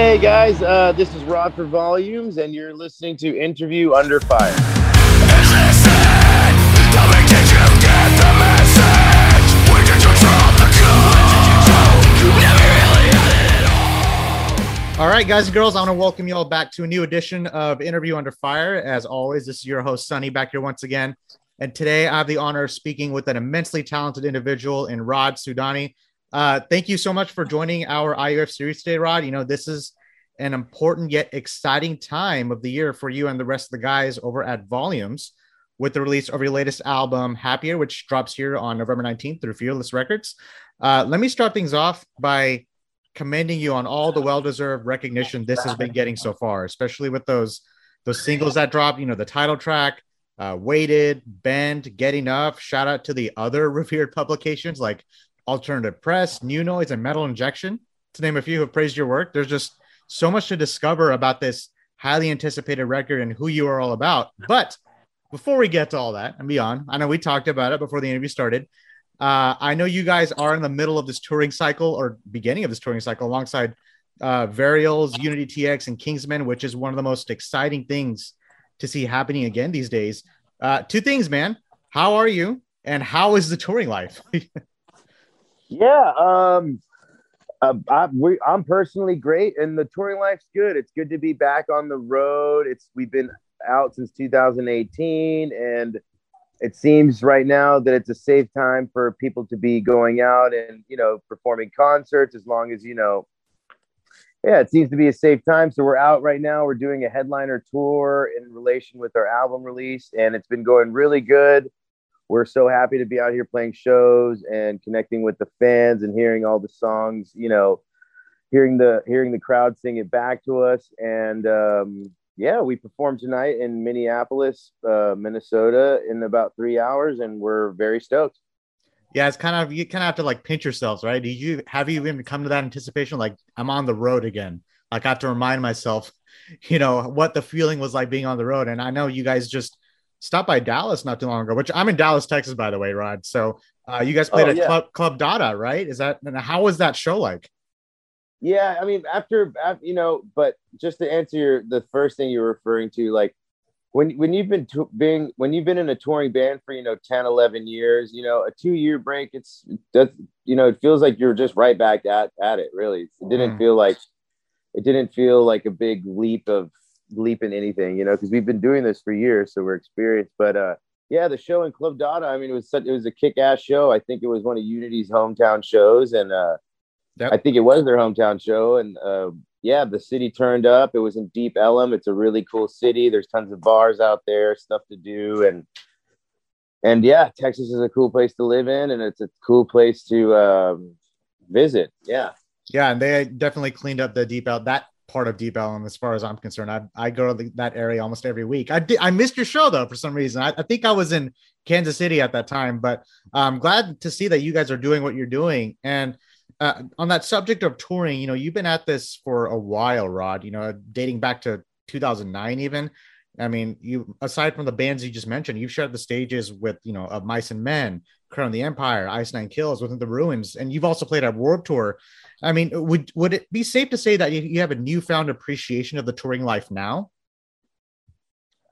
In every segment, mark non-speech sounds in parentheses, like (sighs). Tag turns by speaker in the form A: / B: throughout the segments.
A: Hey guys, uh, this is Raad for Volumes, and you're listening to Interview Under Fire.
B: All right, guys and girls, I want to welcome you all back to a new edition of Interview Under Fire. As always, this is your host, Sunny, back here once again. And today I have the honor of speaking with an immensely talented individual in Raad Soudani. Uh, thank you so much for joining our IUF series today, Raad. You know, this is an important yet exciting time of the year for you and the rest of the guys over at Volumes with the release of your latest album, Happier, which drops here on November 19th through Fearless Records. Uh, let me start things off by commending you on all the well-deserved recognition this has been getting so far, especially with those those singles that dropped. You know, the title track, uh, "Weighted," "Bend," "Get Enough." Shout out to the other (laughs) revered publications like Alternative Press, New Noise, and Metal Injection, to name a few, who have praised your work. There's just so much to discover about this highly anticipated record and who you are all about. But before we get to all that and beyond, I know we talked about it before the interview started. Uh, I know you guys are in the middle of this touring cycle or beginning of this touring cycle alongside uh, Varials, Unity TX, and Kingsmen, which is one of the most exciting things to see happening again these days. Uh, two things, man. How are you? And how is the touring life? (laughs)
A: yeah, um, uh, I, am personally great, and the touring life's good. It's good to be back on the road. It's we've been out since 2018, and it seems right now that it's a safe time for people to be going out and you know performing concerts as long as you know yeah it seems to be a safe time so we're out right now we're doing a headliner tour in relation with our album release and it's been going really good we're so happy to be out here playing shows and connecting with the fans and hearing all the songs you know hearing the hearing the crowd sing it back to us and um yeah, we perform tonight in Minneapolis, uh, Minnesota in about three hours, and we're very stoked.
B: Yeah, it's kind of you kind of have to like pinch yourselves, right? Did you have you even come to that anticipation? Like, I'm on the road again. Like, I have to remind myself, (laughs) you know, what the feeling was like being on the road. And I know you guys just stopped by Dallas not too long ago, which I'm in Dallas, Texas, by the way, Raad. So uh, you guys played oh, at yeah. Club Club Dada, right? Is that how was that show like?
A: Yeah, I mean, after, after you know, but just to answer your the first thing you're referring to, like when when you've been to, being when you've been in a touring band for you know 10 11 years you know a two year break it's does you know it feels like you're just right back at at it really it didn't mm. feel like it didn't feel like a big leap of leap in anything you know because we've been doing this for years so we're experienced but uh yeah the show in club dada i mean it was such it was a kick-ass show i think it was one of unity's hometown shows and uh. I think it was their hometown show, and uh, yeah, the city turned up. It was in Deep Ellum. It's a really cool city. There's tons of bars out there, stuff to do, and and yeah, Texas is a cool place to live in, and it's a cool place to um, visit. Yeah,
B: yeah, and they definitely cleaned up the Deep Ellum that part of Deep Ellum, as far as I'm concerned. I, I go to the, that area almost every week. I I missed your show though for some reason. I, I think I was in Kansas City at that time, but I'm glad to see that you guys are doing what you're doing and uh, on that subject of touring, you know, you've been at this for a while, Raad. You know, dating back to 2009, even. I mean, you aside from the bands you just mentioned, you've shared the stages with you know of Mice and Men, Crown of the Empire, Ice Nine Kills, Within the Ruins, and you've also played at Warped Tour. I mean, would would it be safe to say that you have a newfound appreciation of the touring life now?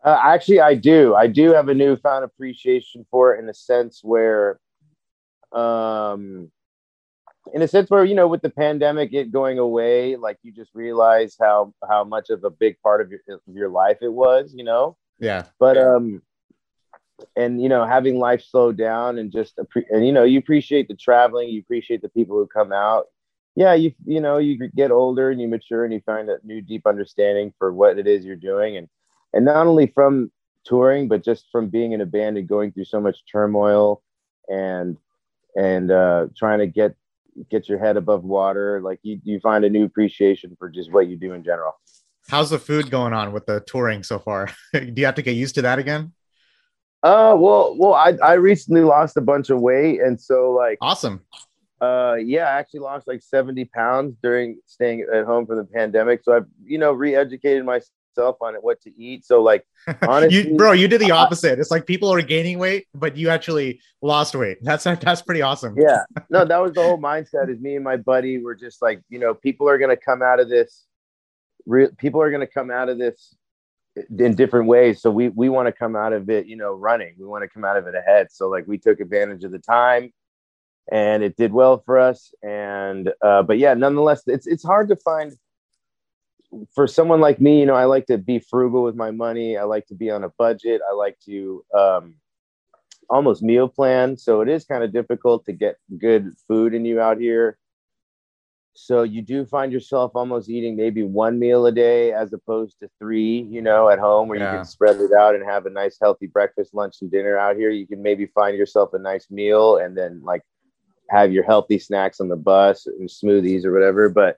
A: Uh, actually, I do. I do have a newfound appreciation for it in a sense where, um, in a sense where you know with the pandemic it going away like you just realize how how much of a big part of your of your life it was you know
B: yeah
A: but um and you know having life slow down and just and you know you appreciate the traveling you appreciate the people who come out yeah you you know you get older and you mature and you find a new deep understanding for what it is you're doing and and not only from touring but just from being in a band and going through so much turmoil and and uh, trying to get get your head above water. Like you, you find a new appreciation for just what you do in general.
B: How's the food going on with the touring so far? (laughs) do you have to get used to that again?
A: Uh, well, well, I, I recently lost a bunch of weight. And so like,
B: awesome.
A: Uh, yeah, I actually lost like 70 pounds during staying at home from the pandemic. So I've, you know, re-educated myself on it what to eat. So like (laughs)
B: honestly, you, bro, you did the (laughs) opposite. it's like people are gaining weight, but you actually lost weight. (laughs) That's that's pretty awesome.
A: Yeah. No, that was the whole mindset. Is me and my buddy were just like, you know, people are gonna come out of this re- people are going to come out of this in different ways. So we we want to come out of it, you know, running. We want to come out of it ahead. So like we took advantage of the time, and it did well for us. And uh, but yeah, nonetheless, it's it's hard to find for someone like me. You know, I like to be frugal with my money. I like to be on a budget. I like to um, almost meal plan. So it is kind of difficult to get good food in you out here. So you do find yourself almost eating maybe one meal a day as opposed to three, you know, at home where yeah. you can spread it out and have a nice healthy breakfast, lunch, and dinner out here. You can maybe find yourself a nice meal and then like have your healthy snacks on the bus and smoothies or whatever. But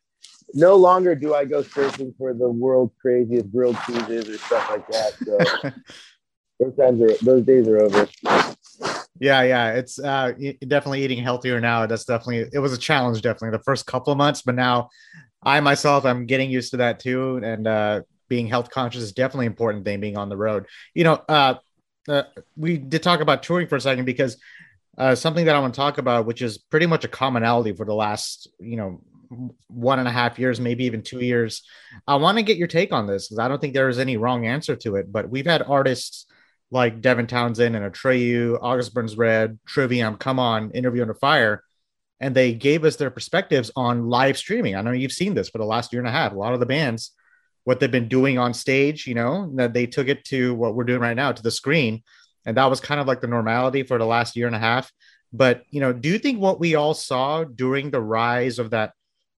A: no longer do I go searching for the world's craziest grilled cheeses or stuff like that. So (laughs) those times are those days are over.
B: Yeah, yeah, it's uh, definitely eating healthier now. That's definitely it was a challenge, definitely the first couple of months, but now I myself I'm getting used to that too, and uh, being health conscious is definitely important thing being on the road. You know, uh, uh, we did talk about touring for a second because uh, something that I want to talk about, which is pretty much a commonality for the last you know one and a half years, maybe even two years. I want to get your take on this because I don't think there is any wrong answer to it. But we've had artists like Devin Townsend and Atreyu, August Burns Red, Trivium come on Interview Under Fire, and they gave us their perspectives on live streaming. I know you've seen this for the last year and a half. A lot of the bands, what they've been doing on stage, you know, that they took it to what we're doing right now to the screen. And that was kind of like the normality for the last year and a half. But, you know, do you think what we all saw during the rise of that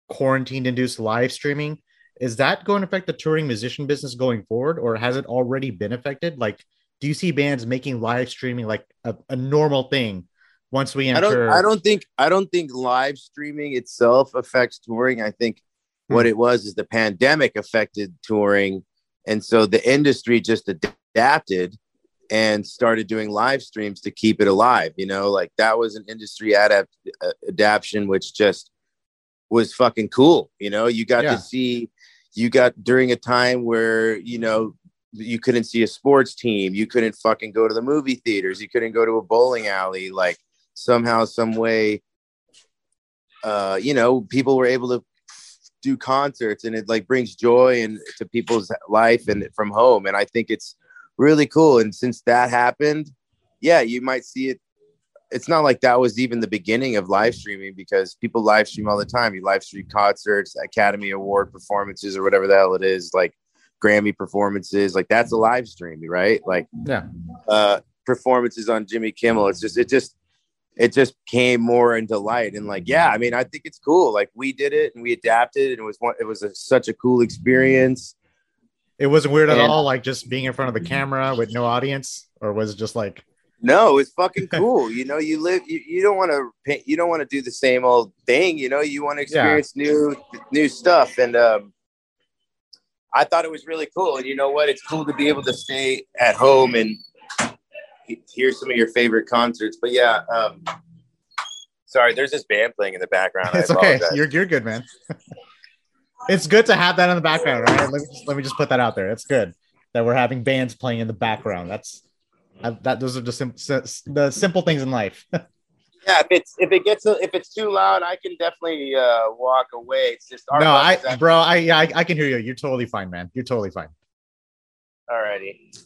B: quarantine induced live streaming is that going to affect the touring musician business going forward or has it already been affected? Like, do you see bands making live streaming like a, a normal thing once we enter?
A: I don't, I don't think I don't think live streaming itself affects touring. I think hmm. what it was is the pandemic affected touring, and so the industry just adapted and started doing live streams to keep it alive. You know, like that was an industry adapt uh, adaptation, which just was fucking cool. You know, you got yeah. to see, you got during a time where you know you couldn't see a sports team you couldn't fucking go to the movie theaters you couldn't go to a bowling alley like somehow some way uh you know people were able to do concerts and it like brings joy and to people's life and from home and i think it's really cool and since that happened yeah you might see it it's not like that was even the beginning of live streaming because people live stream all the time you live stream concerts academy award performances or whatever the hell it is like Grammy performances. Like that's a live stream, right? Like
B: yeah,
A: uh, performances on Jimmy Kimmel. It's just it just it just came more into light and like yeah, I mean I think it's cool. Like we did it and we adapted and it was one it was a, such a cool experience.
B: It wasn't weird at and, all, like just being in front of the camera with no audience, or was it just like
A: no, it's fucking cool. you know, you live. You, you don't want to. You don't want to do the same old thing. You know, you want to experience yeah. new new stuff. And um, I thought it was really cool. And you know what? It's cool to be able to stay at home and hear some of your favorite concerts. But yeah, um, sorry, there's this band playing in the background.
B: It's okay. You're you're good, man. (laughs) it's good to have that in the background, right? Let me just, let me just put that out there. It's good that we're having bands playing in the background. That's that. Those are just sim- the simple things in life. (laughs)
A: Yeah, if it's if it gets if it's too loud, I can definitely uh, walk away. It's just
B: no, I bro, I yeah, I, I, can hear you. You're totally fine, man. You're totally fine.
A: Alrighty.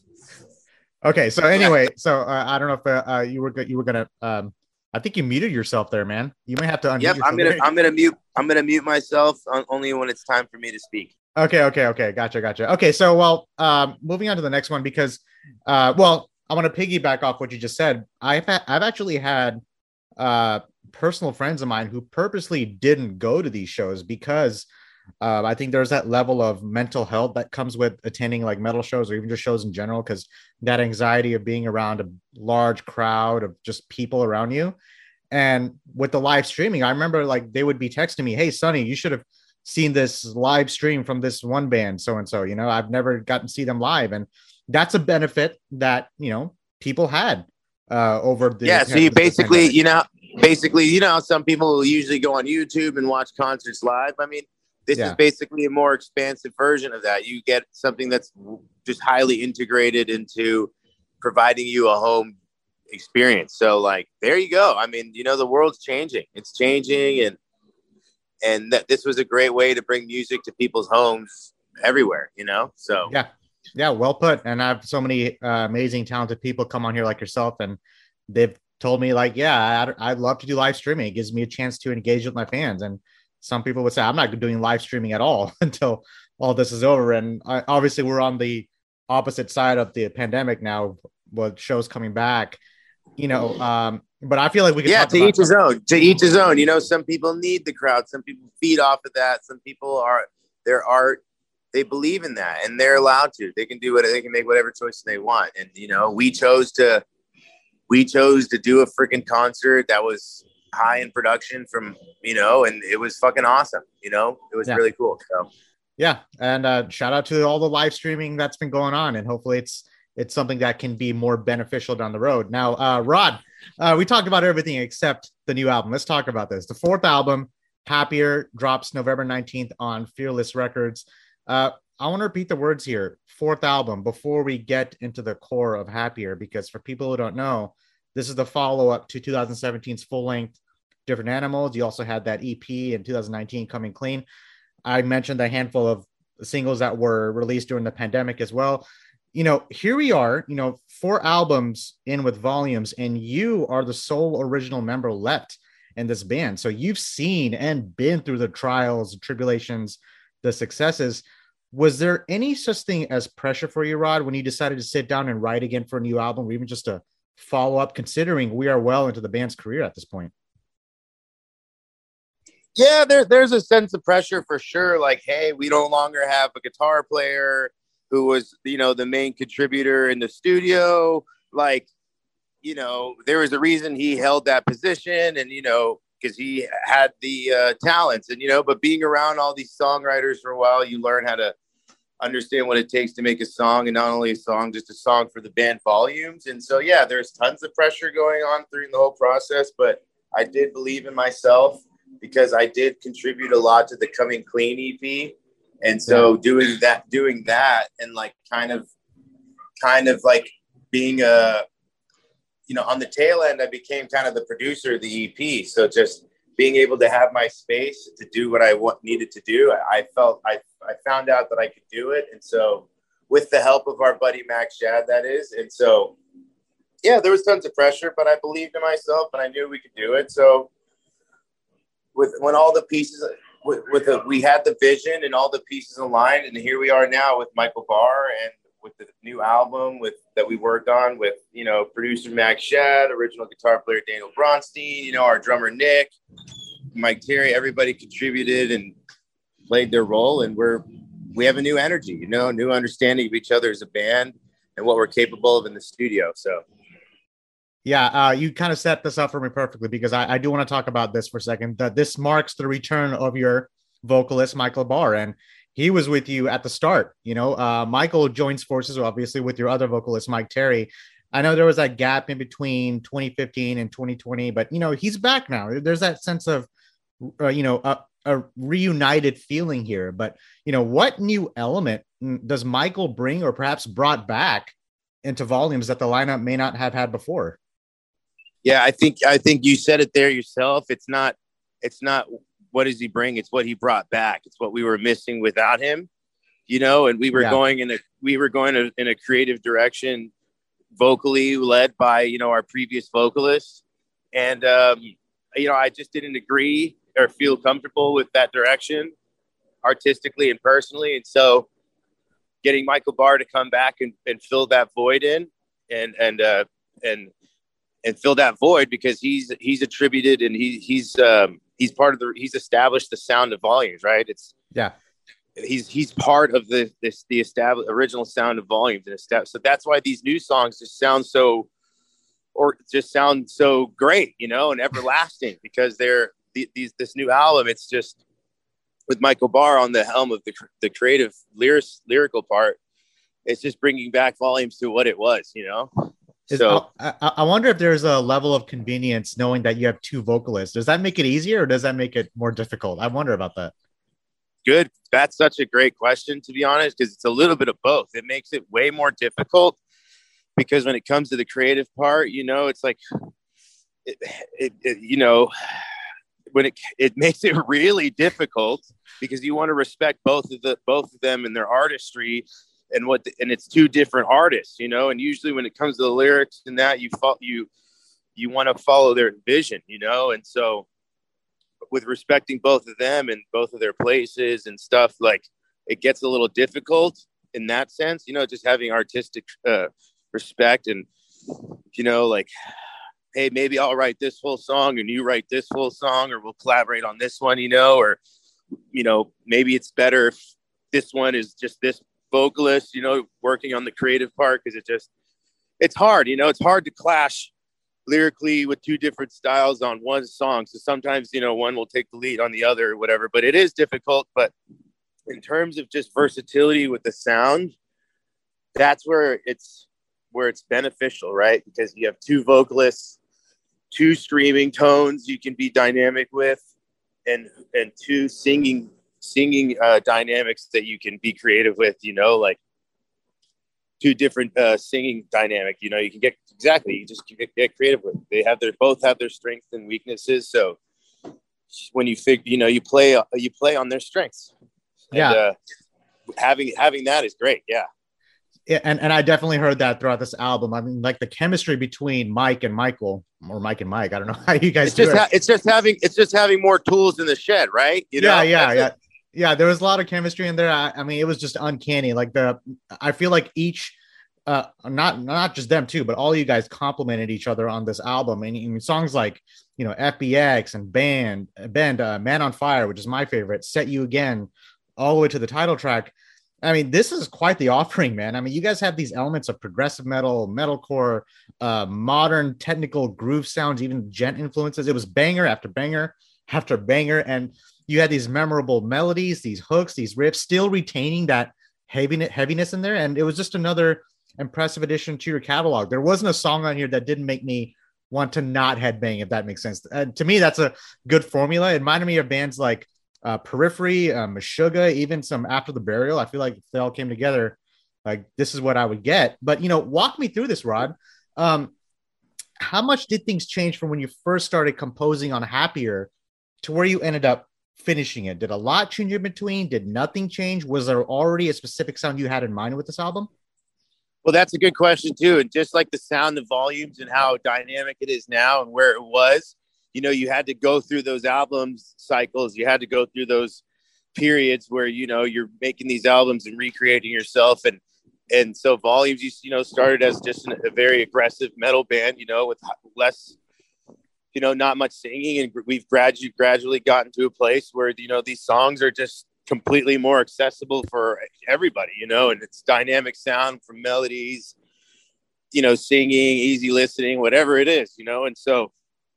B: Okay, so anyway, so uh, I don't know if uh, uh, you were you were gonna. Um, I think you muted yourself there, man. You may have to. Unmute.
A: Yep, I'm gonna I'm gonna mute I'm gonna mute myself only when it's time for me to speak.
B: Okay, okay, okay, gotcha, gotcha. Okay, so well, um, moving on to the next one because, uh, well, I want to piggyback off what you just said. I've ha- I've actually had uh, personal friends of mine who purposely didn't go to these shows because uh, I think there's that level of mental health that comes with attending like metal shows or even just shows in general, because that anxiety of being around a large crowd of just people around you. And with the live streaming, I remember like they would be texting me, Hey, Sonny, you should have seen this live stream from this one band, so and so. You know, I've never gotten to see them live. And that's a benefit that, you know, people had uh, over the
A: yeah. So you basically, you know, basically, you know, some people will usually go on YouTube and watch concerts live. I mean, this yeah. is basically a more expansive version of that. You get something that's just highly integrated into providing you a home experience. So, like, there you go. I mean, you know, the world's changing. It's changing, and and that this was a great way to bring music to people's homes everywhere, you know. So
B: yeah, yeah, well put. And I have so many uh, amazing, talented people come on here like yourself, and they've told me like, yeah, I, I'd love to do live streaming. It gives me a chance to engage with my fans. And some people would say, I'm not doing live streaming at all (laughs) until all this is over. And I, obviously, we're on the opposite side of the pandemic now, with shows coming back. You know, um, but I feel like we can.
A: Yeah, to each his own. To each his own. You know, some people need the crowd. Some people feed off of that. Some people are their art. They believe in that, and they're allowed to. They can do what they can make whatever choice they want. And you know, we chose to we chose to do a freaking concert that was high in production from you know, and it was fucking awesome. You know, it was yeah. really cool. So
B: yeah, and uh, shout out to all the live streaming that's been going on, and hopefully it's it's something that can be more beneficial down the road. Now, uh, Raad, uh, we talked about everything except the new album. Let's talk about this. The fourth album, Happier, drops November 19th on Fearless Records. Uh, I want to repeat the words here. Fourth album before we get into the core of Happier, because for people who don't know, this is the follow up to 2017's full length Different Animals. You also had that EP in 2019 coming clean. I mentioned a handful of singles that were released during the pandemic as well you know, here we are, you know, four albums in with volumes, and you are the sole original member left in this band. So you've seen and been through the trials, tribulations, the successes. Was there any such thing as pressure for you, Raad, when you decided to sit down and write again for a new album, or even just a follow up, considering we are well into the band's career at this point?
A: Yeah, there, there's a sense of pressure for sure. Like, hey, we no longer have a guitar player who was you know the main contributor in the studio like you know there was a reason he held that position and you know because he had the uh, talents. And you know but being around all these songwriters for a while you learn how to understand what it takes to make a song and not only a song just a song for the band volumes. And so yeah there's tons of pressure going on through the whole process but i did believe in myself because i did contribute a lot to the coming clean ep and so doing that, doing that, and like kind of, kind of like being a, you know, on the tail end, I became kind of the producer of the EP. So just being able to have my space to do what I want, needed to do, I, felt I, I found out that I could do it, and so with the help of our buddy Max Shad, that is, and so yeah, there was tons of pressure, but I believed in myself and I knew we could do it. So with when all the pieces with, with we had the vision and all the pieces aligned, and here we are now with Michael Barr and with the new album with that we worked on with you know producer Max Shad, original guitar player Daniel Braunstein, you know our drummer Nick, Mike Terry, everybody contributed and played their role, and we're we have a new energy, you know, new understanding of each other as a band and what we're capable of in the studio. So
B: yeah, uh, you kind of set this up for me perfectly because I, I do want to talk about this for a second. That this marks the return of your vocalist Michael Barr, and he was with you at the start. You know, uh, Michael joins forces obviously with your other vocalist Mike Terry. I know there was that gap in between 2015 and 2020, but you know he's back now. There's that sense of, uh, you know, a, a reunited feeling here. But you know, what new element does Michael bring, or perhaps brought back into volumes that the lineup may not have had before?
A: yeah, I think I think you said it there yourself. It's not it's not what does he bring? It's what he brought back. It's what we were missing without him, you know. And we were yeah. going in a we were going a, in a creative direction, vocally led by you know our previous vocalist, and um, you know I just didn't agree or feel comfortable with that direction, artistically and personally, and so getting Michael Barr to come back and, and fill that void in, and and uh, and and fill that void because he's he's attributed and he he's um, he's part of the he's established the sound of volumes, right? It's
B: yeah.
A: He's he's part of the this the established original sound of volumes and stuff. So that's why these new songs just sound so or just sound so great, you know, and everlasting because they're these this new album. It's just with Michael Barr on the helm of the the creative lyric, lyrical part. It's just bringing back volumes to what it was, you know.
B: Is, so oh, I, I, wonder if there's a level of convenience knowing that you have two vocalists. Does that make it easier or does that make it more difficult? I wonder about that.
A: Good. That's such a great question, to be honest, because it's a little bit of both. It makes it way more difficult because when it comes to the creative part, you know, it's like, it, it, it, you know, when it it makes it really difficult because you want to respect both of the both of them and their artistry and what the, and it's two different artists you know and usually when it comes to the lyrics and that you follow you you want to follow their vision you know? And so with respecting both of them and both of their places and stuff like it gets a little difficult in that sense you know just having artistic uh, respect and you know like hey maybe i'll write this whole song and you write this whole song or we'll collaborate on this one you know? Or you know maybe it's better if this one is just this vocalist you know working on the creative part because it just it's hard you know it's hard to clash lyrically with two different styles on one song. So sometimes you know one will take the lead on the other or whatever but it is difficult. But in terms of just versatility with the sound that's where it's where it's beneficial right? Because you have two vocalists two screaming tones you can be dynamic with and and two singing singing uh, dynamics that you can be creative with you know like two different uh, singing dynamic you know you can get exactly you just get, get creative with they have their both have their strengths and weaknesses so when you figure you know you play you play on their strengths
B: yeah
A: and, uh, having having that is great yeah
B: yeah, and, and I definitely heard that throughout this album. I mean, like the chemistry between Mike and Michael, or Mike and Mike. I don't know (laughs) how you guys.
A: It's just
B: it.
A: ha- it's just having it's just having more tools in the shed, right?
B: You know? Yeah, yeah, That's yeah, it. Yeah. There was a lot of chemistry in there. I, I, mean, it was just uncanny. Like the, I feel like each, uh, not not just them too, but all you guys complimented each other on this album. And, and songs like you know FBX and Band, Band, uh, Man on Fire, which is my favorite, Set You Again, all the way to the title track I mean, this is quite the (laughs) offering, man. I mean, you guys have these elements of progressive metal, metalcore, uh, modern technical groove sounds, even djent influences. It was banger after banger after banger, and you had these memorable melodies, these hooks, these riffs, still retaining that heaviness, in there. And it was just another impressive addition to your catalog. There wasn't a song on here that didn't make me want to not headbang, if that makes sense. Uh, to me, that's a good formula. It reminded me of bands like uh, Periphery, uh, Meshuggah, even some After the Burial. I feel like if they all came together, like this is what I would get. But you know, walk me through this, Raad. Um, how much did things change from when you first started composing on Happier to where you ended up finishing it? Did a lot change in between? Did nothing change? Was there already a specific sound you had in mind with this album?
A: Well, that's a good question too. And just like the sound, the volumes, and how dynamic it is now, and where it was, you know you had to go through those albums cycles you had to go through those periods where you know you're making these albums and recreating yourself and and so volumes you, you know started as just an, a very aggressive metal band you know with less you know not much singing and we've gradually gradually gotten to a place where you know these songs are just completely more accessible for everybody you know and it's dynamic sound from melodies you know singing easy listening whatever it is you know and so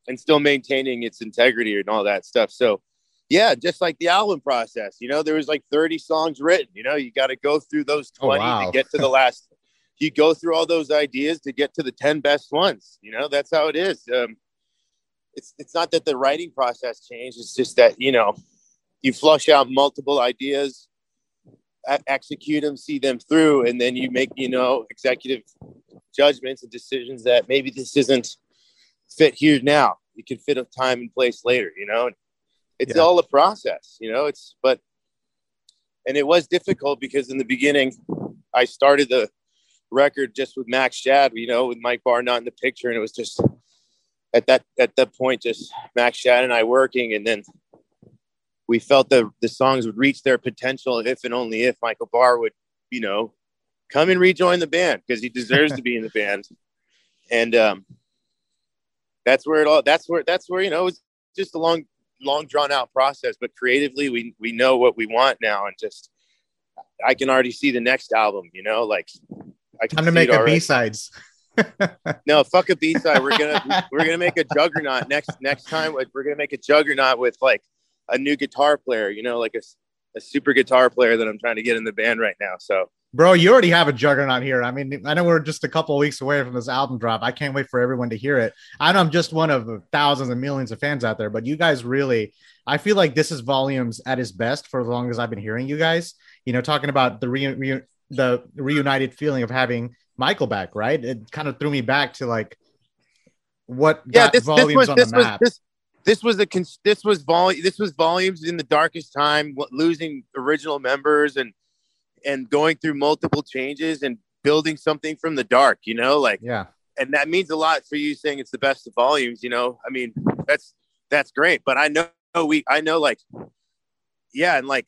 A: and still maintaining its integrity and all that stuff. So, yeah, just like the album process, you know, there was like 30 songs written. You know, you got to go through those 20 oh, wow. to get to the last. you go through all those ideas to get to the 10 best ones. You know, that's how it is. Um, it's it's not that the writing process changed. It's just that you know, you flush out multiple ideas, execute them, see them through, and then you make you know executive judgments and decisions that maybe this isn't fit here now. You can fit a time and place later, you know. It's yeah. all a process, you know. It's but and it was difficult because in the beginning I started the record just with Max Shad, you know, with Mike Barr not in the picture, and it was just at that at that point just Max Shad and I working, and then we felt that the songs would reach their potential if and only if Michael Barr would, you know, come and rejoin the band because he deserves to be in the band. (laughs) And um, that's where it all that's where that's where you know it's just a long long drawn out process but creatively we we know what we want now and just i can already see the next album you know like
B: i can time to make a b-sides
A: no fuck a b-side we're gonna we're gonna make a juggernaut next next time we're gonna make a juggernaut with like a new guitar player you know like a, a super guitar player that i'm trying to get in the band right now so
B: Bro, you already have a juggernaut here. I mean, I know we're just a couple of weeks away from this album drop. I can't wait for everyone to hear it. I know I'm just one of thousands and millions of fans out there, but you guys really, I feel like this is volumes at its best for as long as I've been hearing you guys. You know, talking about the re, re the reunited feeling of having Michael back, right? It kind of threw me back to like what
A: yeah, this, this was, this was this, this was a this was volume this was volumes in the darkest time losing original members and and going through multiple changes and building something from the dark you know like
B: yeah.
A: and that means a lot for you saying it's the best of volumes you know? I mean that's that's great but i know we i know like yeah and like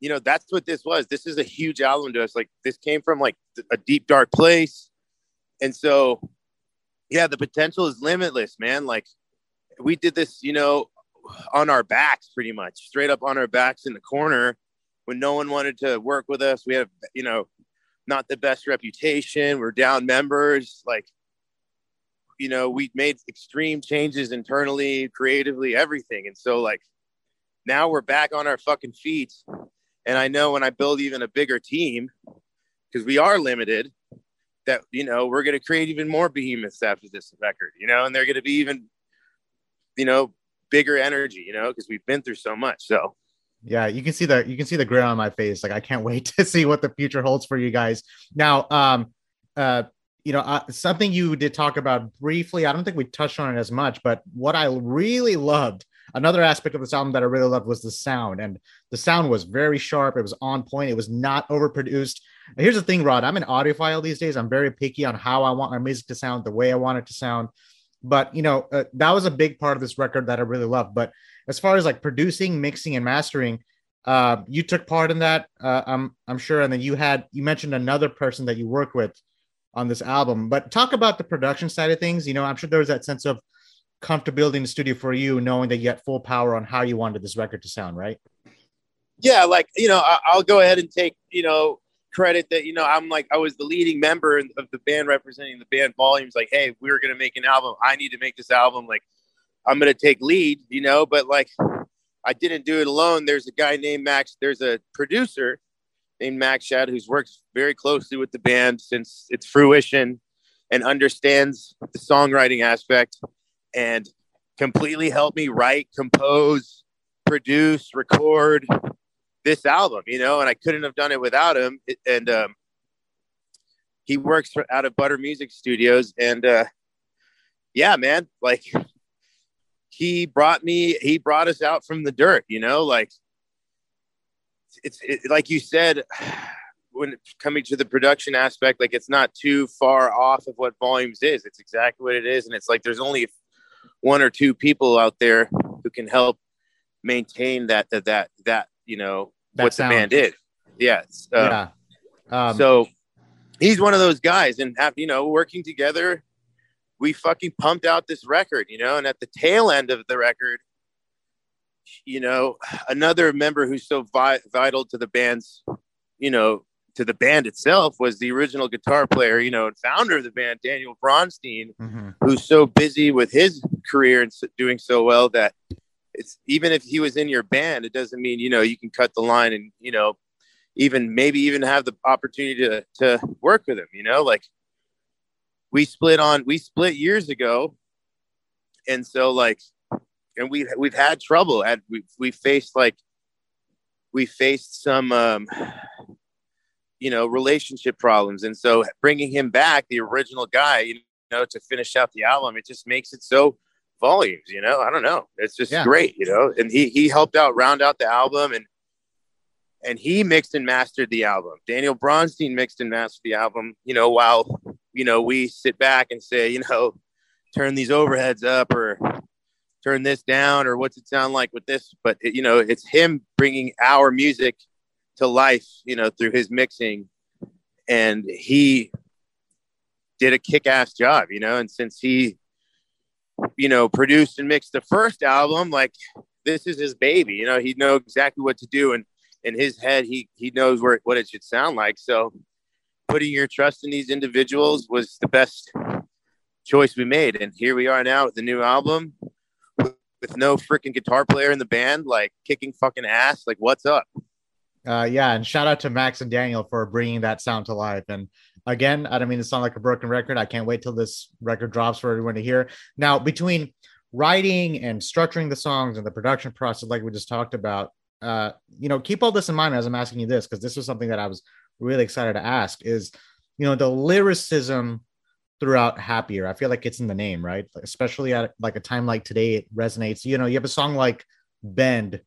A: you know that's what this was. This is a huge album to us. Like this came from like a deep dark place. And so yeah the potential is limitless man. Like we did this you know on our backs pretty much straight up on our backs in the corner when no one wanted to work with us. We had you know not the best reputation. We're down members. Like you know we made extreme changes internally creatively everything. And so like now we're back on our fucking feet. And I know when I build even a bigger team, because we are limited, that you know we're going to create even more behemoths after this record, you know, and they're going to be even, you know, bigger energy, you know, because we've been through so much. So
B: yeah, you can see the you can see the grin on my face. Like I can't (laughs) wait to see what the future holds for you guys. Now, um, uh, you know, uh, something you did talk about briefly. I don't think we touched on it as much, but what I really loved another aspect of this album that I really loved was the sound, and the sound was very sharp. It was on point. It was not overproduced. And here's the thing, Raad. I'm an audiophile these days. I'm very picky on how I want my music to sound, the way I want it to sound. But you know, uh, that was a big part of this record that I really loved. But as far as like producing, mixing, and mastering, uh, you took part in that. Uh, I'm I'm sure. And then you had you mentioned another person that you worked with on this album. But talk about the production side of things. You know, I'm sure there was that sense of comfortability in the studio for you, knowing that you had full power on how you wanted this record to sound, right?
A: Yeah, like you know, I, will go ahead and take you know credit that you know I'm like I was the leading member of the band representing the band volumes. Like, hey, we were gonna make an album. I need to make this album. Like, I'm gonna take lead, you know. But like, I didn't do it alone. There's a guy named Max. There's a producer named Max Shad who's worked very closely with the band since its fruition and understands the songwriting aspect and completely helped me write, compose, produce, record this album, you know, and I couldn't have done it without him. And um, he works for, out of Butter Music Studios. And uh, yeah, man, like he brought me, he brought us out from the dirt, you know, like it's it, like you said, (sighs) when coming to the production aspect, like it's not too far off of what volumes is. It's exactly what it is. And it's like there's only one or two people out there who can help maintain that that that that you know that what sound. the band did. Yes. Uh, yeah. Um, so he's one of those guys, and have you know working together, we fucking pumped out this record, you know, and at the tail end of the record, you know, another member who's so vi- vital to the band's, you know, to the band itself was the original guitar player, you know, and founder of the band, Daniel Braunstein, mm-hmm. who's so busy with his career and doing so well that it's even if he was in your band, it doesn't mean, you know, you can cut the line and, you know, even maybe even have the opportunity to, to work with him, you know, like we split on, we split years ago. And so like, and we, we've had trouble at, we, we faced like, we faced some, um, you know, relationship problems. And so bringing him back, the original guy, you know, to finish out the album, it just makes it so volumes, you know, I don't know. It's just yeah. great, you know, and he, he helped out round out the album and, and he mixed and mastered the album. Daniel Braunstein mixed and mastered the album, you know, while, you know, we sit back and say, you know, turn these overheads up or turn this down or what's it sound like with this? But, it, you know, it's him bringing our music to life, you know, through his mixing. And he did a kick ass job, you know. And since he, you know, produced and mixed the first album, like this is his baby, you know, he knows exactly what to do. And in his head, he, he knows where, what it should sound like. So putting your trust in these individuals was the best choice we made. And here we are now with the new album with no freaking guitar player in the band, like kicking fucking ass. Like, what's up?
B: Uh, yeah, and shout out to Max and Daniel for bringing that sound to life. And again, I don't mean to sound like a broken record. I can't wait till this record drops for everyone to hear. Now, between writing and structuring the songs and the production process, like we just talked about, uh, you know, keep all this in mind as I'm asking you this because this was something that I was really excited to ask. Is you know the lyricism throughout happier i feel like it's in the name right especially at like a time like today it resonates you know you have a song like bend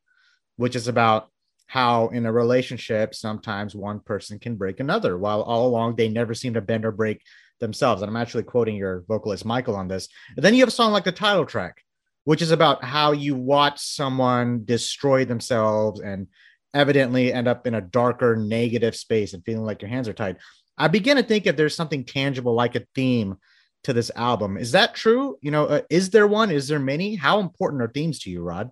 B: which is about how in a relationship sometimes one person can break another while all along they never seem to bend or break themselves. And i'm actually quoting your vocalist michael on this. And then you have a song like the title track which is about how you watch someone destroy themselves and evidently end up in a darker negative space and feeling like your hands are tied. I begin to think if there's something tangible like a theme to this album. Is that true? You know uh, is there one? Is there many? How important are themes to you Raad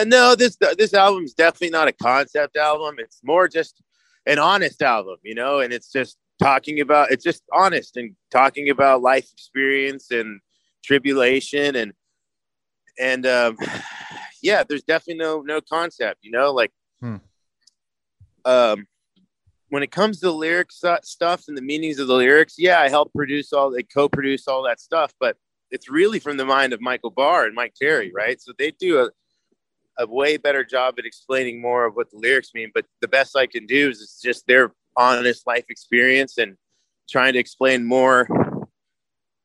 A: uh, no, this this album is definitely not a concept album. It's more just an honest album, you know, and it's just talking about it's just honest and talking about life experience and tribulation and and um, (sighs) yeah, there's definitely no no concept, you know, like hmm. um when it comes to lyrics uh, stuff and the meanings of the lyrics, yeah, I help produce all, they co-produce all that stuff, but it's really from the mind of Michael Barr and Mike Terry, right? So they do a a way better job at explaining more of what the lyrics mean. But the best I can do is it's just their honest life experience and trying to explain more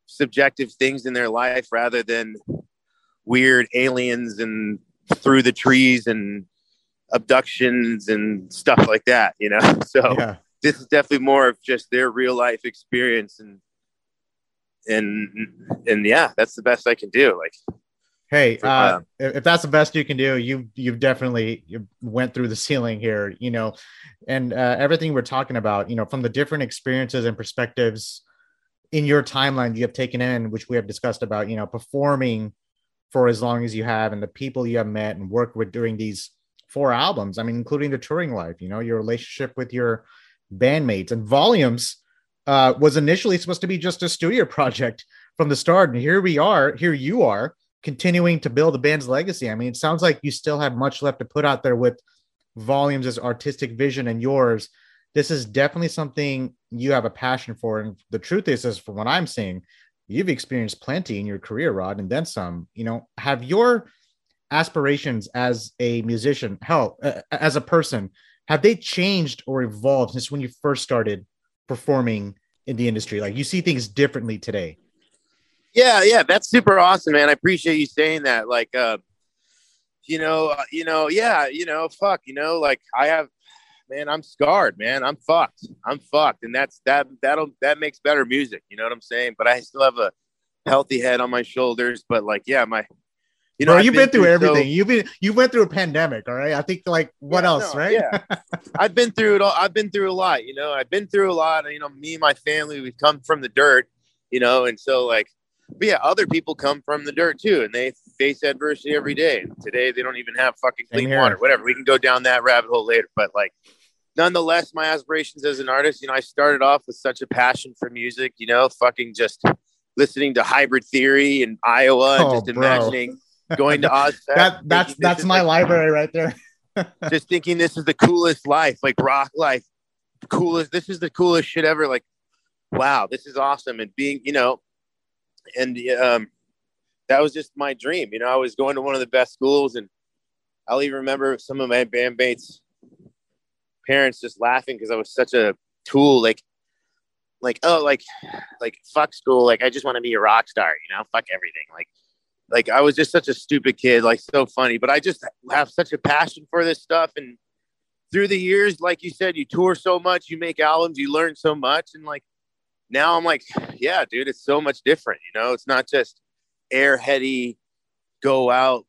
A: subjective things in their life rather than weird aliens and through the trees and abductions and stuff like that, you know? (laughs) So yeah. this is definitely more of just their real life experience and and and yeah, that's the best I can do. Like
B: Hey, uh, if that's the best you can do, you you've definitely you went through the ceiling here, you know, and uh, everything we're talking about, you know, from the different experiences and perspectives in your timeline you have taken in, which we have discussed about, you know, performing for as long as you have, and the people you have met and worked with during these four albums. I mean, including the touring life, you know, your relationship with your bandmates and volumes uh, was initially supposed to be just a studio (laughs) project from the start, and here we are. Here you are continuing to build the band's legacy. I mean, it sounds like you still have much left to put out there with volumes as artistic vision and yours. This is definitely something you have a passion for. And the truth is, is from what I'm seeing, you've experienced plenty in your career, Raad, and then some. You know, have your aspirations as a musician, hell, uh, as a person, have they changed or evolved since when you first started performing in the industry? Like you see things differently today.
A: Yeah, yeah, that's super awesome, man. I appreciate you saying that. Like, uh, you know, uh, you know, yeah, you know, fuck, you know, like I have, man, I'm scarred, man. I'm fucked. I'm fucked, and that's that. That'll that makes better music. You know what I'm saying? But I still have a healthy head on my shoulders. But like, yeah, my,
B: you know, Bro, you've been, been, through, everything. So, you've been you went through a pandemic, all right. I think like what yeah, else, no, right?
A: Yeah, (laughs) I've been through it all. I've been through a lot. You know, I've been through a lot. You know, me and my family, we've come from the dirt. You know, and so like but yeah, other people come from the dirt too, and they face adversity every day. Today, they don't even have fucking clean water. Whatever. We can go down that rabbit hole later. But like, nonetheless, my aspirations as an artist, you know, I started off with such a passion for music. You know, fucking just listening to Hybrid Theory in Iowa, and oh, just bro. imagining going to (laughs) Oz.
B: that that's that's my like, library right there. (laughs)
A: just thinking this is the coolest life, like rock life, coolest. This is the coolest shit ever. Like, wow, this is awesome. And being, you know, and um, that was just my dream. You know, I was going to one of the best schools, and I'll even remember some of my bandmates' parents just laughing because I was such a tool. Like, like oh, like, like fuck school. Like I just want to be a rock star. You know, fuck everything. Like, like I was just such a stupid kid. Like so funny, but I just have such a passion for this stuff and. Through the years, like you said, you tour so much, you make albums, you learn so much, and like now I'm like, yeah, dude, it's so much different. You know, it's not just airheady, go out,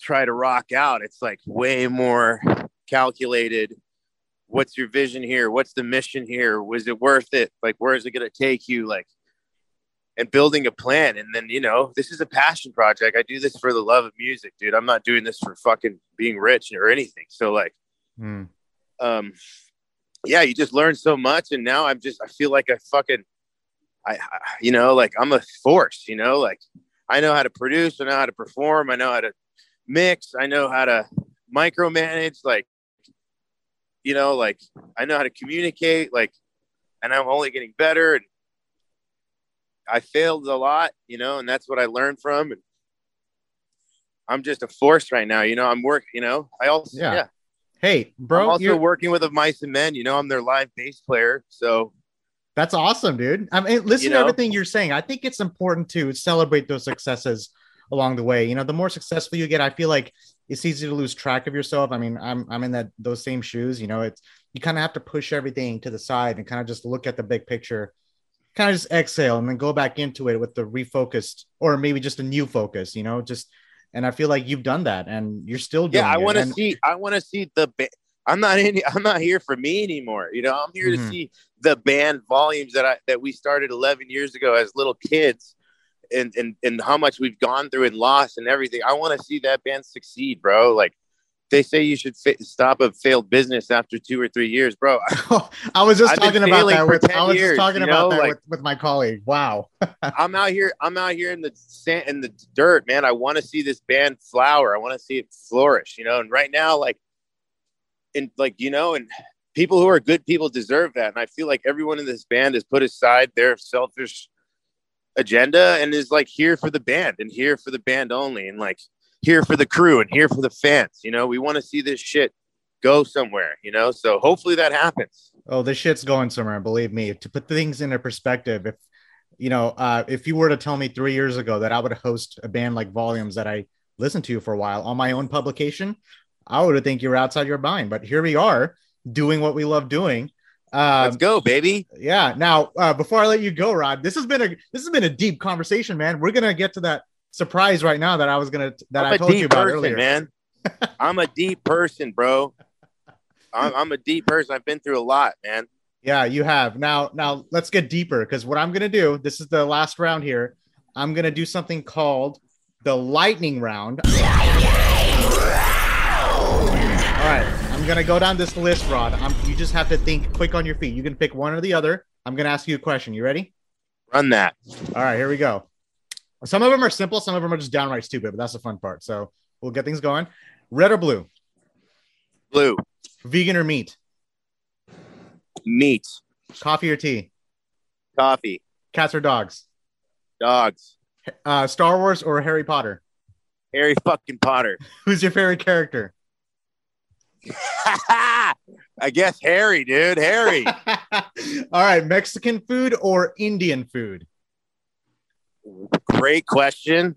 A: try to rock out. It's like way more calculated. What's your vision here? What's the mission here? Was it worth it? Like, where is it going to take you? Like, and building a plan. And then, you know, this is a passion project. I do this for the love of music, dude. I'm not doing this for fucking being rich or anything. So, like, mm. um, yeah, you just learn so much. And now I'm just, I feel like I fucking, I, I, you know, like I'm a force, you know, like I know how to produce, I know how to perform, I know how to mix, I know how to micromanage, like, you know, like I know how to communicate, like, and I'm only getting better. And I failed a lot, you know, and that's what I learned from. And I'm just a force right now, you know, I'm work, you know, I also, yeah. yeah
B: Hey, bro,
A: I'm also you're... working with of Mice and Men. You know, I'm their live bass player. So
B: That's awesome, dude. I mean, listen
A: You
B: to everything you're saying. I think it's important to celebrate those successes along the way. You know, the more successful you get, I feel like it's easy to lose track of yourself. I mean, I'm I'm in that those same shoes. You know, it's you kind of have to push everything to the side and kind of just look at the big picture, kind of just exhale and then go back into it with the refocused or maybe just a new focus. You know, just and I feel like you've done that and you're still doing.
A: Yeah, I want to
B: And-
A: see. I want to see the. Ba- I'm not in. (laughs) I'm not here for me anymore. You know, I'm here
B: Mhm.
A: to see the band volumes that I that we started 11 years ago as little kids, and and and how much we've gone through and lost and everything. I want to see that band succeed, bro. Like they say, you should fa- stop a failed business after two or three years, bro. (laughs)
B: I was just
A: I've
B: talking about that with I was
A: years,
B: just talking about
A: know,
B: that
A: like-
B: with, with my colleague. Wow. (laughs)
A: I'm out here. I'm out here in the sand, in the dirt, man. I want to see this band flower. I want to see it flourish, you know. And right now, like, and like you know, and people who are good people deserve that. And I feel like everyone in this band has put aside their selfish agenda and is like here for the band and here for the band only, and like here for the crew and here for the fans. You know, we want to see this shit go somewhere. You know, so hopefully that happens.
B: Oh, this shit's going somewhere. Believe me. To put things into perspective, if you know, uh, if you were to tell me three years ago that I would host a band like Volumes that I listened to for a while on my own publication, I would have think you were outside your mind. But here we are, doing what we love doing. Um,
A: Let's go, baby.
B: yeah. Now, uh, before I let you go, Raad, this has been a this has been a deep conversation, man. We're gonna get to that surprise right now that I was gonna that
A: I'm
B: I told you about
A: person,
B: earlier.
A: man. (laughs) I'm a deep person, bro. I'm, I'm a deep person. I've been through a lot, man.
B: Yeah, you have. Now, now let's get deeper because what I'm gonna do, this is the last round here. I'm gonna do something called the lightning round. All right, I'm gonna go down this list, Raad. I'm, you just have to think quick on your feet. You can pick one or the other. I'm gonna ask you a question. You ready?
A: Run that.
B: All right, here we go. Some of them are simple, some of them are just downright stupid, but that's the fun part. So we'll get things going. Red or blue?
A: Blue
B: Vegan or meat?
A: meat,
B: Coffee or tea?
A: coffee,
B: Cats or dogs?
A: dogs.
B: Uh, Star Wars or Harry Potter?
A: Harry fucking Potter. (laughs)
B: Who's your favorite character? (laughs)
A: I guess Harry, dude. Harry. (laughs)
B: All right, Mexican food or Indian food?
A: Great question.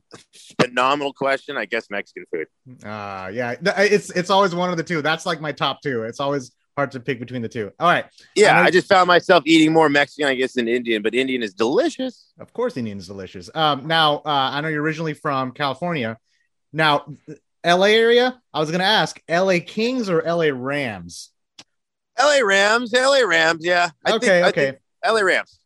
A: Phenomenal question. I guess Mexican food.
B: Uh yeah, it's it's always one of the two. That's like my top two. It's always hard to pick between the two. All right,
A: Yeah,
B: I
A: I just found myself eating more Mexican, I guess, than Indian, but Indian is delicious.
B: of course Indian is delicious. Um, now uh, I know you're originally from California. Now, LA area. I was gonna ask, LA Kings or LA Rams?
A: LA Rams, LA Rams. Yeah. I
B: okay,
A: think,
B: okay.
A: think LA Rams.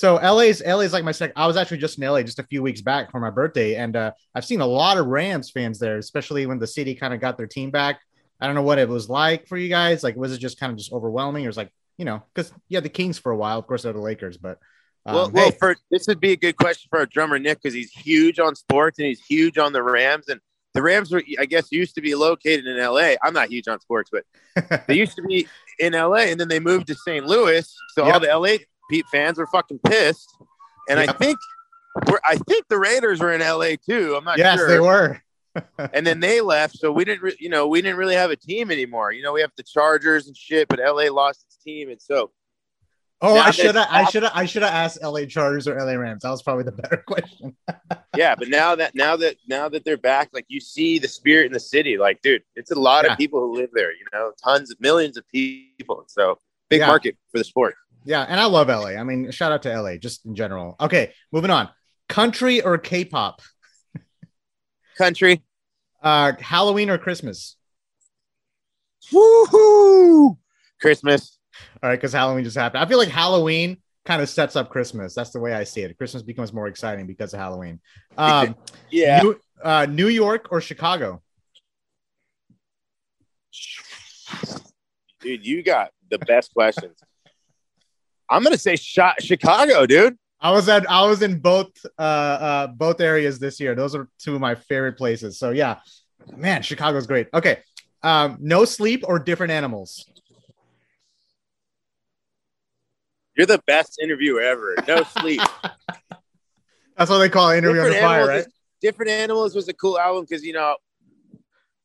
B: So LA's LA's like my second. I was actually just in LA just a few weeks back for my birthday, and uh, I've seen a lot of Rams fans there, especially when the city kind of got their team back. I don't know what it was like for you guys. Like, was it just kind of just overwhelming, or was like you know, because you had the Kings for a while, of course, they're the Lakers, but um,
A: well,
B: hey,
A: for this would be a good question for our drummer Nick because he's huge on sports and he's huge on the Rams. And the Rams were, I guess, used to be located in LA. I'm not huge on sports, but (laughs) they used to be in LA, and then they moved to St. Louis. So
B: Yep.
A: all the LA Pete fans were fucking pissed. And I think, we're, I think the Raiders were in LA too. I'm not
B: yes,
A: sure.
B: Yes, they were. (laughs)
A: and then they left, so we didn't, re- you know, we didn't really have a team anymore. You know, we have the Chargers and shit, but LA lost its team, and so
B: Oh, I should have. I should have. I should have asked LA Chargers or LA Rams. That was probably the better (laughs) question.
A: yeah. But now that now that now that they're back, like you see the spirit in the city. Like, dude, it's a lot
B: Yeah.
A: of people who live there. You know, tons of millions of people. So big
B: Yeah.
A: market for the sport.
B: Yeah, and I love LA. I mean, shout out to LA just in general. Okay, moving on. Country or K-pop?
A: Country.
B: Uh, Halloween or Christmas?
A: Woohoo! Christmas.
B: All right, because Halloween just happened. I feel like Halloween kind of sets up Christmas. That's the way I see it. Christmas becomes more exciting because of Halloween. Um, (laughs)
A: Yeah.
B: New, uh, New York or Chicago?
A: dude, you got the best questions. I'm gonna say Chicago, dude.
B: I was at I was in both uh, uh, both areas this year. Those are two of my favorite places. So yeah, man, Chicago's great. Okay, um, no sleep or different animals.
A: You're the best interviewer ever. No (laughs) sleep.
B: That's what they call interview under
A: Different
B: fire, right?
A: is- Different Animals was a cool album because you know,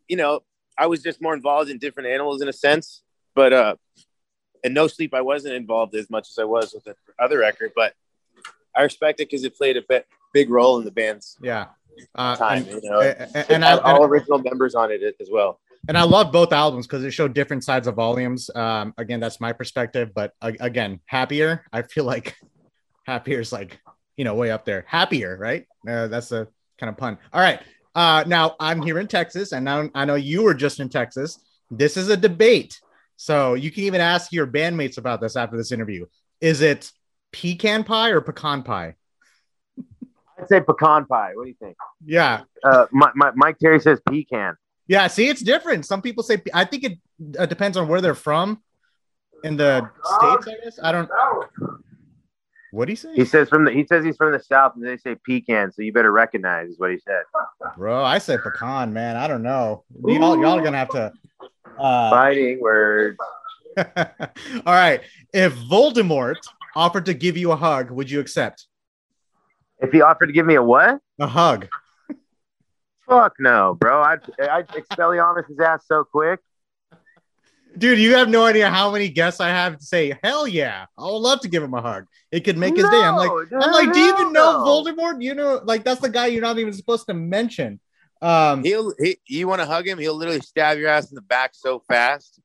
A: you know, I was just more involved in different animals in a sense. But uh, and No Sleep, I wasn't involved as much as I was with the other record, but I respect it because it played a bit, big role in the band's
B: Yeah. Uh,
A: time.
B: and,
A: you know,
B: and,
A: and,
B: and I,
A: all original members on it as well.
B: and I love both albums because it showed different sides of volumes. Um, again, that's my perspective, but uh, again, happier. I feel like (laughs) happier is like you know way up there. Happier, right? Uh, that's a kind of pun. All right. Uh, now I'm here in Texas, and now I know you were just in Texas. This is a debate, so you can even ask your bandmates about this after this interview. Is it pecan pie or pecan pie? (laughs)
A: I'd say pecan pie. What do you think?
B: Yeah,
A: Uh, my, my, Myke Terry says pecan.
B: Yeah, see, it's different. Some people say I think it uh, depends on where they're from in the states. I guess I don't. know. What do you say,
A: He says from the he says he's from the south, and they say pecan. So you better recognize is what he said.
B: bro? I said pecan, man. I don't know. Y'all, y'all are gonna have to. Uh,
A: Fighting words. (laughs)
B: all right. If Voldemort offered to give you a hug, would you accept
A: If he offered to give me a what?
B: a hug?
A: Fuck no, bro. I'd I'd expelliarmus his ass so quick.
B: Dude, you have no idea how many guests I have to say, hell yeah, I would love to give him a hug. It could make his day. I'm like,
A: No,
B: I'm like, do you even know
A: no.
B: Voldemort? You know, like that's the guy you're not even supposed to mention. Um,
A: He'll he, you want to hug him? He'll literally stab your ass in the back so fast.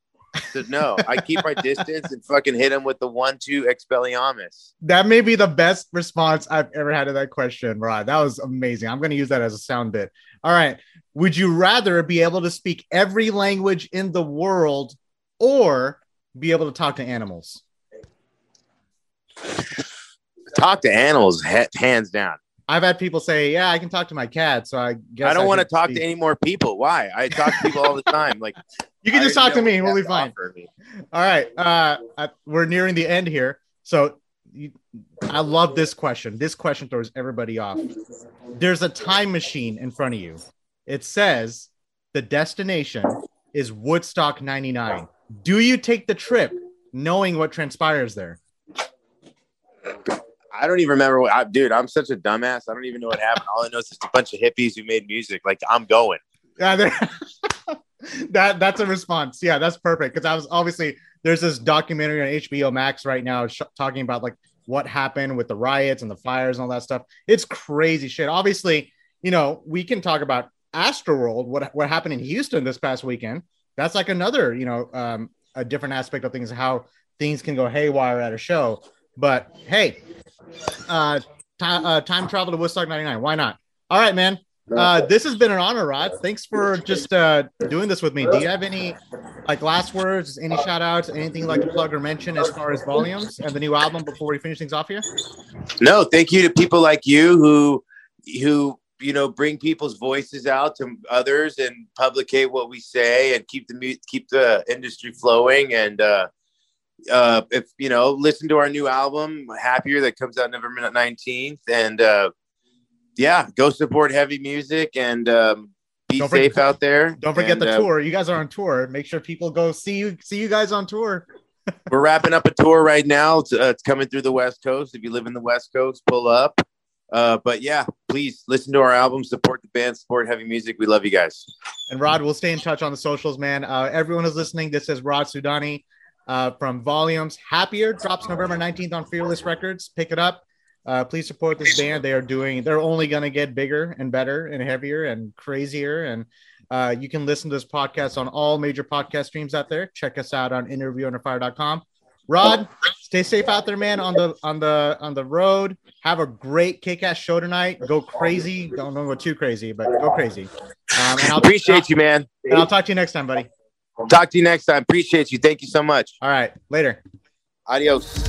A: So no, I keep my (laughs) distance and fucking hit him with the one-two expelliarmus.
B: that may be the best response I've ever had to that question, Raad. That was amazing. I'm going to use that as a sound bit. All right. Would you rather be able to speak every language in the world or be able to talk to animals?
A: Talk to animals, he- hands down.
B: I've had people say, "Yeah, I can talk to my cat." So I guess
A: I don't want to talk
B: speak.
A: to any more people. Why? I talk to people all the time. Like (laughs)
B: You can just talk to me. We'll be fine. All right. Uh, I- we're nearing the end here. So you, I love this question. This question throws everybody off. There's a time machine in front of you. It says the destination is Woodstock 99. Do you take the trip knowing what transpires there?
A: I don't even remember what I, dude. I'm such a dumbass. I don't even know what happened. All I know is just a bunch of hippies who made music. Like I'm going.
B: Yeah, (laughs) that that's a response. Yeah, that's perfect because I was obviously there's this documentary on HBO Max right now sh- talking about like what happened with the riots and the fires and all that stuff. It's crazy shit. Obviously, you know we can talk about Astroworld, what what happened in Houston this past weekend. That's like another you know um, a different aspect of things how things can go haywire at a show. But hey, uh, ti- uh, time travel to Woodstock '99. Why not? All right, man. Uh, this has been an honor, Raad. Thanks for just uh, doing this with me. Do you have any like last words, any shout outs, anything you'd like to plug or mention as far as volumes and the new album before we finish things off here?
A: No, thank you to people like you who who you know bring people's voices out to others and publicate what we say and keep the keep the industry flowing and uh uh if you know listen to our new album happier that comes out november 19th and uh yeah go support heavy music and um be
B: Don't forget-
A: safe out there
B: Don't forget
A: And,
B: the
A: uh,
B: tour. You guys are on tour. Make sure people go see you see you guys on tour. (laughs)
A: we're wrapping up a tour right now it's, uh, it's coming through the west coast if you live in the west coast pull up uh, but yeah please listen to our album support the band support heavy music we love you guys
B: And Raad, we'll stay in touch on the socials, man. Uh, everyone who's listening, this is Raad Soudani uh, from Volumes. Happier drops November 19th on Fearless Records. Pick it up. Uh, please support this band. They are doing, they're only going to get bigger and better and heavier and crazier. And uh, you can listen to this podcast on all major podcast streams out there. Check us out on interviewunderfire.com. Raad, stay safe out there, man. On the on the on the road. Have a great kick-ass show tonight. Go crazy. Don't, don't go too crazy, but go crazy. Um, and I'll
A: appreciate you man
B: and I'll talk to you next time, buddy.
A: Talk to you next time. Appreciate you. Thank you so much.
B: All right, later.
A: adios